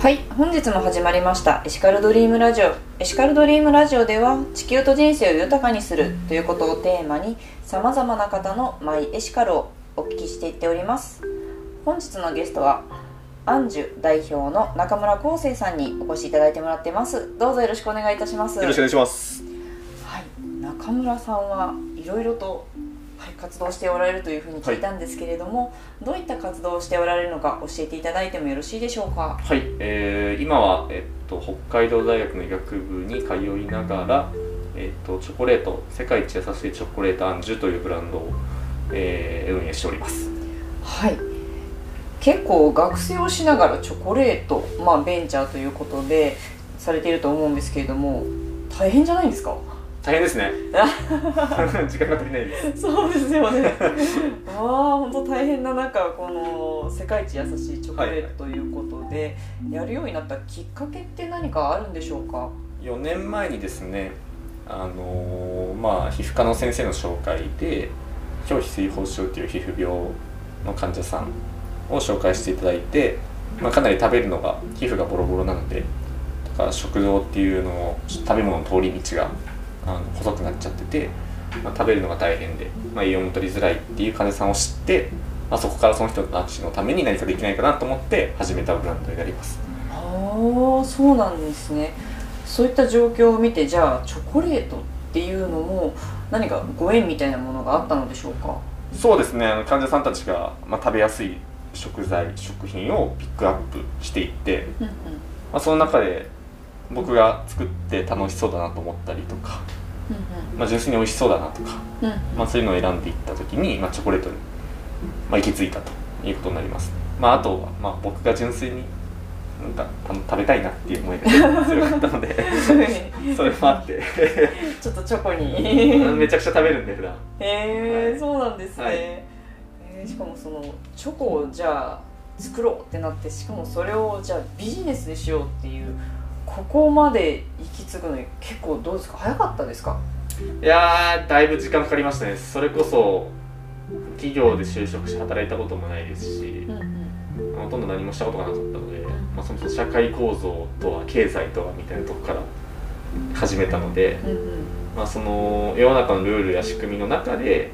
はい本日も始まりましたエシカルドリームラジオ。エシカルドリームラジオでは地球と人生を豊かにするということをテーマにさまざまな方のマイエシカルをお聞きしていっております。本日のゲストはアンジュ代表の中村康生さんにお越しいただいてもらってます。どうぞよろしくお願いいたします。よろしくお願いします。はい、中村さんはいろいろと、はい、活動しておられるというふうに聞いたんですけれども、どういった活動をしておられるのか教えていただいてもよろしいでしょうか？はい、えー、今は、えっと、北海道大学の医学部に通いながら、えっと、チョコレート世界一優しいチョコレートアンジュというブランドを、えー運営しております。はい。結構学生をしながらチョコレート、まあ、ベンチャーということでされていると思うんですけれども大変じゃないですか？大変ですね。時間が足りないです。そうですよね。ああ本当大変な中この世界一優しいチョコレートということで、やるようになったきっかけって何かあるんでしょうか？4年前にですねあのーまあ皮膚科の先生の紹介で表皮水疱症っていう皮膚病の患者さんを紹介していただいて、まあ、かなり食べるのが皮膚がボロボロなのでだから食道っていうのを食べ物の通り道があの細くなっちゃってて、まあ、食べるのが大変で、まあ、栄養も取りづらいっていう患者さんを知って、まあ、そこからその人たちのために何かできないかなと思って始めたブランドになります。ああそうなんですね。そういった状況を見てじゃあチョコレートっていうのも何かご縁みたいなものがあったのでしょうか？そうですね。あの患者さんたちが、まあ、食べやすい食材食品をピックアップしていって、うんうん。まあ、その中で僕が作って楽しそうだなと思ったりとか、まあ、純粋に美味しそうだなとか、まあ、そういうのを選んでいった時に、まあ、チョコレートに、まあ、行き着いたということになります、まあ、あとは、まあ、僕が純粋になんかあの食べたいなっていう思いが 強かったのでそれもあって。ちょっとチョコに。めちゃくちゃ食べるんで普段。へえはい。そうなんですね、はい。えーしかもそのチョコをじゃあ作ろうってなってしかもそれをじゃあビジネスにしようっていうここまで行き継ぐのに結構どうですか？早かったですか？いやーだいぶ時間かかりましたね。それこそ企業で就職して働いたこともないですしうんうん。ほとんど何もしたことがなかったので、まあ、そもそも社会構造とは経済とはみたいなとこから始めたので、うんうん。まあ、その世の中のルールや仕組みの中で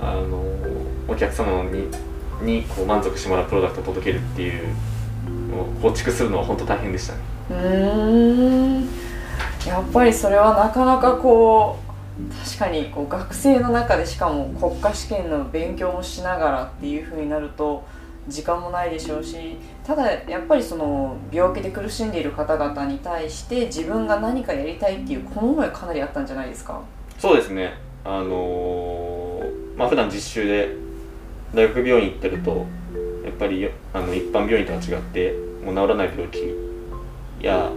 あのお客様ににこう満足してもらうプロダクトを届けるっていうのを構築するのは本当大変でしたねうんやっぱりそれはなかなかこう確かにこう学生の中でしかも国家試験の勉強もしながらっていう風になると時間もないでしょうしただやっぱりその病気で苦しんでいる方々に対して自分が何かやりたいっていうこの思いかなりあったんじゃないですか？そうですね。あのーまあ普段実習で大学病院行ってるとやっぱりあの一般病院とは違ってもう治らない病気や、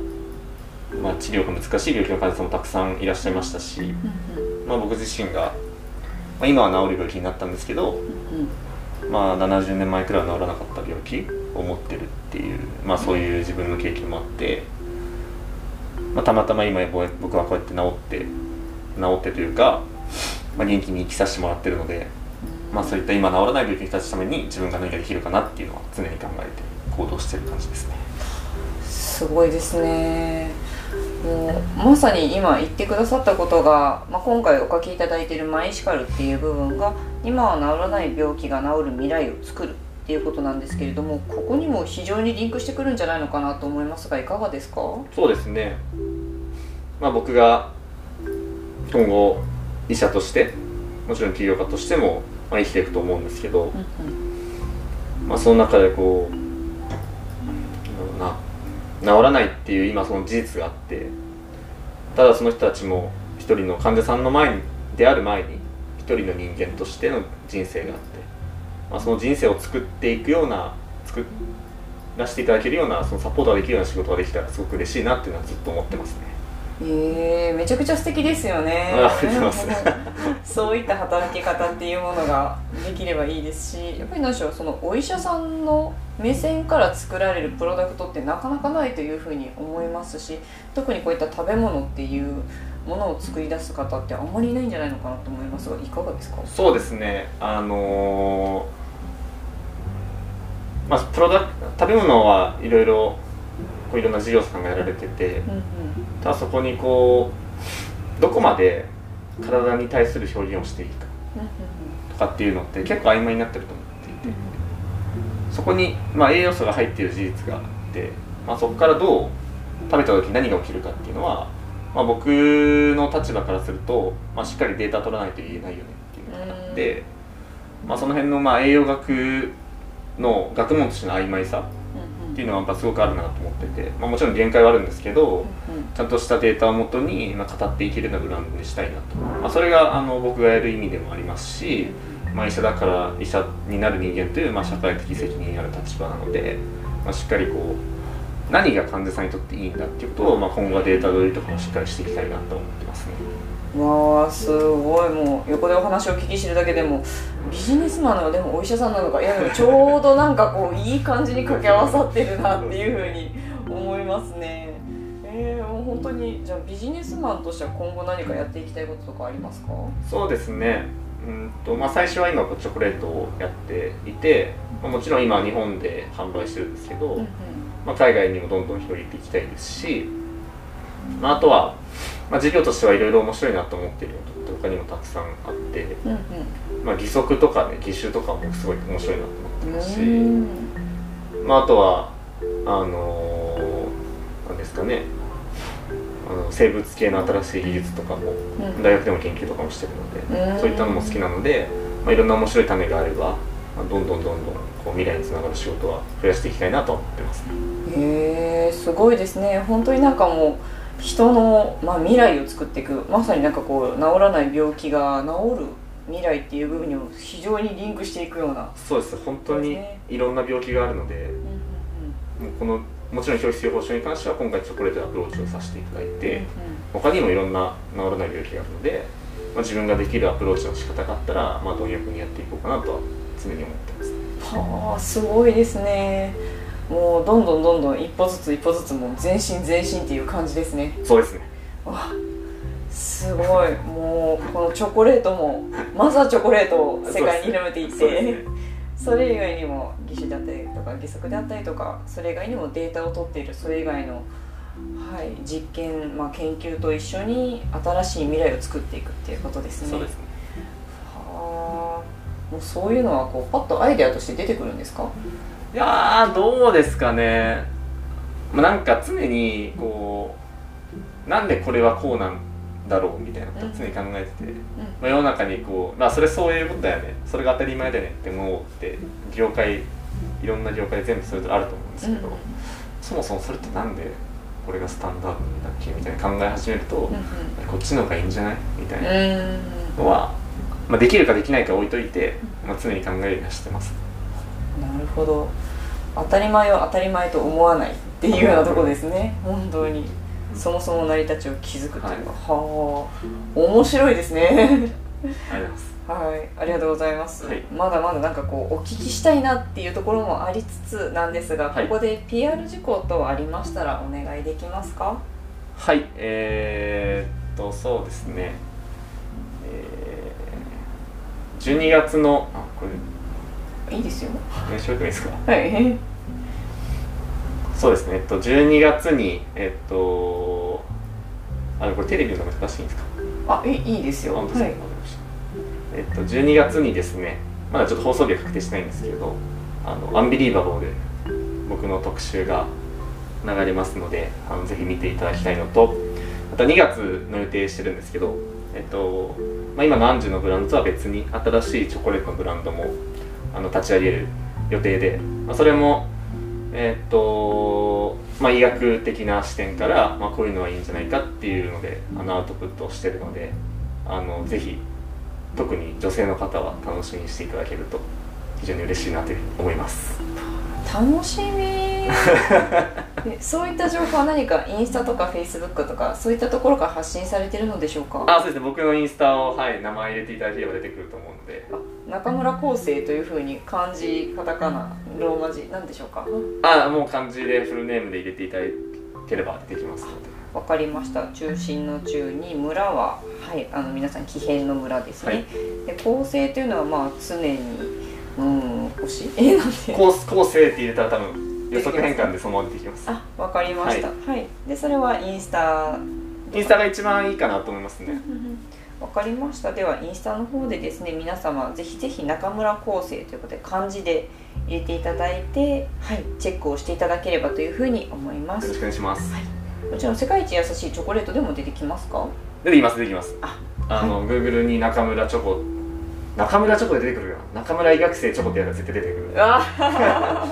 まあ、治療が難しい病気の患者さんもたくさんいらっしゃいましたし、まあ、僕自身が、まあ、今は治る病気になったんですけど、まあ、70年前くらいは治らなかった病気を持ってるっていう、まあ、そういう自分の経験もあって、まあ、たまたま今僕はこうやって治って治ってというか、まあ、元気に生きさせてもらってるので、まあ、そういった今治らない病気に立つために自分が何ができるかなっていうのは常に考えて行動してる感じですねすごいですね。もうまさに今言ってくださったことが、まあ、今回お書きいただいているマイシカルっていう部分が今は治らない病気が治る未来を作るっていうことなんですけれどもここにも非常にリンクしてくるんじゃないのかなと思いますがいかがですか？そうですね。まあ僕が今後医者としてもちろん起業家としても、まあ、生きていくと思うんですけど、まあ、その中でこう治らないっていう今その事実があってただその人たちも一人の患者さんの前にである前に一人の人間としての人生があって、まあ、その人生を作っていくような作らせていただけるようなそのサポートができるような仕事ができたらすごく嬉しいなっていうのはずっと思ってますね。えー、めちゃくちゃ素敵ですよね。そういった働き方っていうものができればいいですしやっぱり何でしょうそのお医者さんの目線から作られるプロダクトってなかなかないというふうに思いますし特にこういった食べ物っていうものを作り出す方ってあんまりいないんじゃないのかなと思いますがいかがですか？そうですね。あのーまあプロダク食べ物はいろいろこういろんな事業さんがやられててうんそこにこうどこまで体に対する表現をしていいかうんとかっていうのって結構曖昧になってると思っていてそこに、まあ、栄養素が入っている事実があって、まあ、そこからどう食べた時何が起きるかっていうのは、まあ、僕の立場からすると、まあ、しっかりデータ取らないと言えないよねっていうのがあって、まあ、その辺のまあ栄養学の学問としての曖昧さっていうのはやっぱすごくあるなと思ってて、まあ、もちろん限界はあるんですけど、うんちゃんとしたデータをもとに、まあ、語っていけるようなブランドにしたいなと、まあ、それがあの僕がやる意味でもありますし、まあ、医者だから医者になる人間という、まあ、社会的責任ある立場なので、まあ、しっかりこう何が患者さんにとっていいんだっていうことを、まあ、今後はデータ取りとかもしっかりしていきたいなと思ってますね。わあすごい。もう横でお話を聞き知るだけでもビジネスマンなのかでもお医者さんなのかいやでもちょうどなんかこういい感じに掛け合わさってるなっていうふうに思いますね。えー、もう本当にじゃあビジネスマンとしては今後何かやっていきたいこととかありますか？そうですね。うんと、まあ、最初は今こうチョコレートをやっていて、まあ、もちろん今は日本で販売してるんですけど、うんうんまあ、海外にもどんどん広げていきたいですし、まあ、あとは、まあ、事業としてはいろいろ面白いなと思っていることって他にもたくさんあって、うんまあ、義足とかね義手とかもすごい面白いなと思ってうんますし、うん。まあ、あとはあのーなんですかねあの生物系の新しい技術とかもうん。大学でも研究とかもしてるので、うん。そういったのも好きなので、まあ、いろんな面白い種があれば、まあ、どんどんどんどんこう未来につながる仕事は増やしていきたいなと思ってますね。へえすごいですね。本当になんかもう人の、まあ、未来を作っていくまさになんかこう治らない病気が治る未来っていう部分にも非常にリンクしていくような、そうです。本当にいろんな病気があるのでこのもちろん表質療法症に関しては今回チョコレートでアプローチをさせていただいて、他にもいろんな治らない病気があるので、まあ、自分ができるアプローチの仕方があったら、まあ、貪欲にやっていこうかなとは常に思ってます。はあすごいですね。もうどんどんどんどん一歩ずつ一歩ずつもう前進前進っていう感じですね。そうですね。わすごい。もうこのチョコレートもまずはチョコレートを世界に広めていって。ね。それ以外にも義手であったりとか義足であったりとかそれ以外にもデータを取っているそれ以外の、はい、実験、まあ、研究と一緒に新しい未来を作っていくっていうことですね。そうですね。はあもうそういうのはこうパッとアイデアとして出てくるんですか？いやーどうですかね、まあ、なんか常にこうなんでこれはこうなんだろうみたいなことを常に考えてて、まあ、世の中にこう、まあ、それそういうことだよね。それが当たり前だよねって思うって業界いろんな業界で全部それぞれあると思うんですけど、うんそもそもそれってなんでこれがスタンダードなんだっけみたいな考え始めると、うんこっちの方がいいんじゃないみたいなうん。のは、まあ、できるかできないか置いといて、まあ、常に考えるようにはしてます。なるほど。当たり前を当たり前と思わないっていうようなところですね。本当に。そもそも成り立ちを築くっていうのは、はあ。面白いですね。ありがとうございます。はい。ありがとうございます、はい。まだまだなんかこうお聞きしたいなっていうところもありつつなんですが、はい。ここで PR 事項等ありましたらお願いできますか？はい。えー、っとそうですね。えー、12月のあこれ。いいですよ。名称でいいですか？はい。そうですね。えっと12月にえっとあこれテレビの難しいんですか？あいいいいですよ。あ本当ですか、はい。えっと12月にですねまだちょっと放送日は確定してないんですけどあのアンビリーバボーで僕の特集が流れますのであのぜひ見ていただきたいのとまた2月の予定してるんですけどえっと、まあ、今のアンジュのブランドとは別に新しいチョコレートのブランドもあの立ち上げる予定で、まあ、それもえっとまあ、医学的な視点から、まあ、こういうのはいいんじゃないかっていうのであのアウトプットをしてるのであのぜひ特に女性の方は楽しみにしていただけると非常に嬉しいなというふうに思います。楽しみ。でそういった情報は何かインスタとかフェイスブックとかそういったところから発信されてるのでしょうか？あそうですね。僕のインスタを、はい、名前入れていただければ出てくると思うので。中村康生というふうに漢字カタカナローマ字なんでしょうか？あもう漢字でフルネームで入れていただければ出てきますので。わかりました。中心の中に村ははいあの皆さん木偏の村ですね、で構成というのはまあ常にうん星？えなんで？後後世って入れたら多分予測変換でそのまま出てきます。あわかりました。はい、でそれはインスタ。インスタが一番いいかなと思いますね。わかりました。ではインスタの方でですね皆様ぜひぜひ中村康生ということで漢字で入れていただいてはい。チェックをしていただければというふうに思います。よろしくお願いします。もちろん世界一優しいチョコレートでも出てきますか？出てきます出てきます。ああの、Google に中村チョコ中村チョコで出てくるよ。中村医学生チョコってやるら絶対出てくる。あ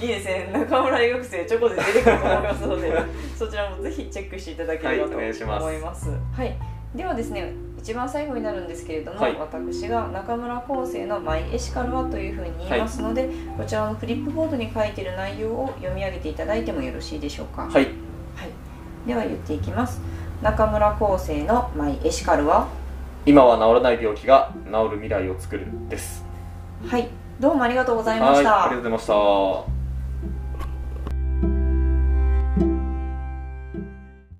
いいですね中村医学生チョコで出てくると思いますので そちらもぜひチェックしていただければとはいます。思います,、はい。ではですね一番最後になるんですけれども、はい。私が中村康生の「マイエシカルは」というふうに言いますので、こちらのフリップボードに書いている内容を読み上げていただいてもよろしいでしょうか。はい。はい、では言っていきます。中村康生の「マイエシカルは」今は治らない病気が治る未来を作るです。はいどうもありがとうございまはいしたありがとうございました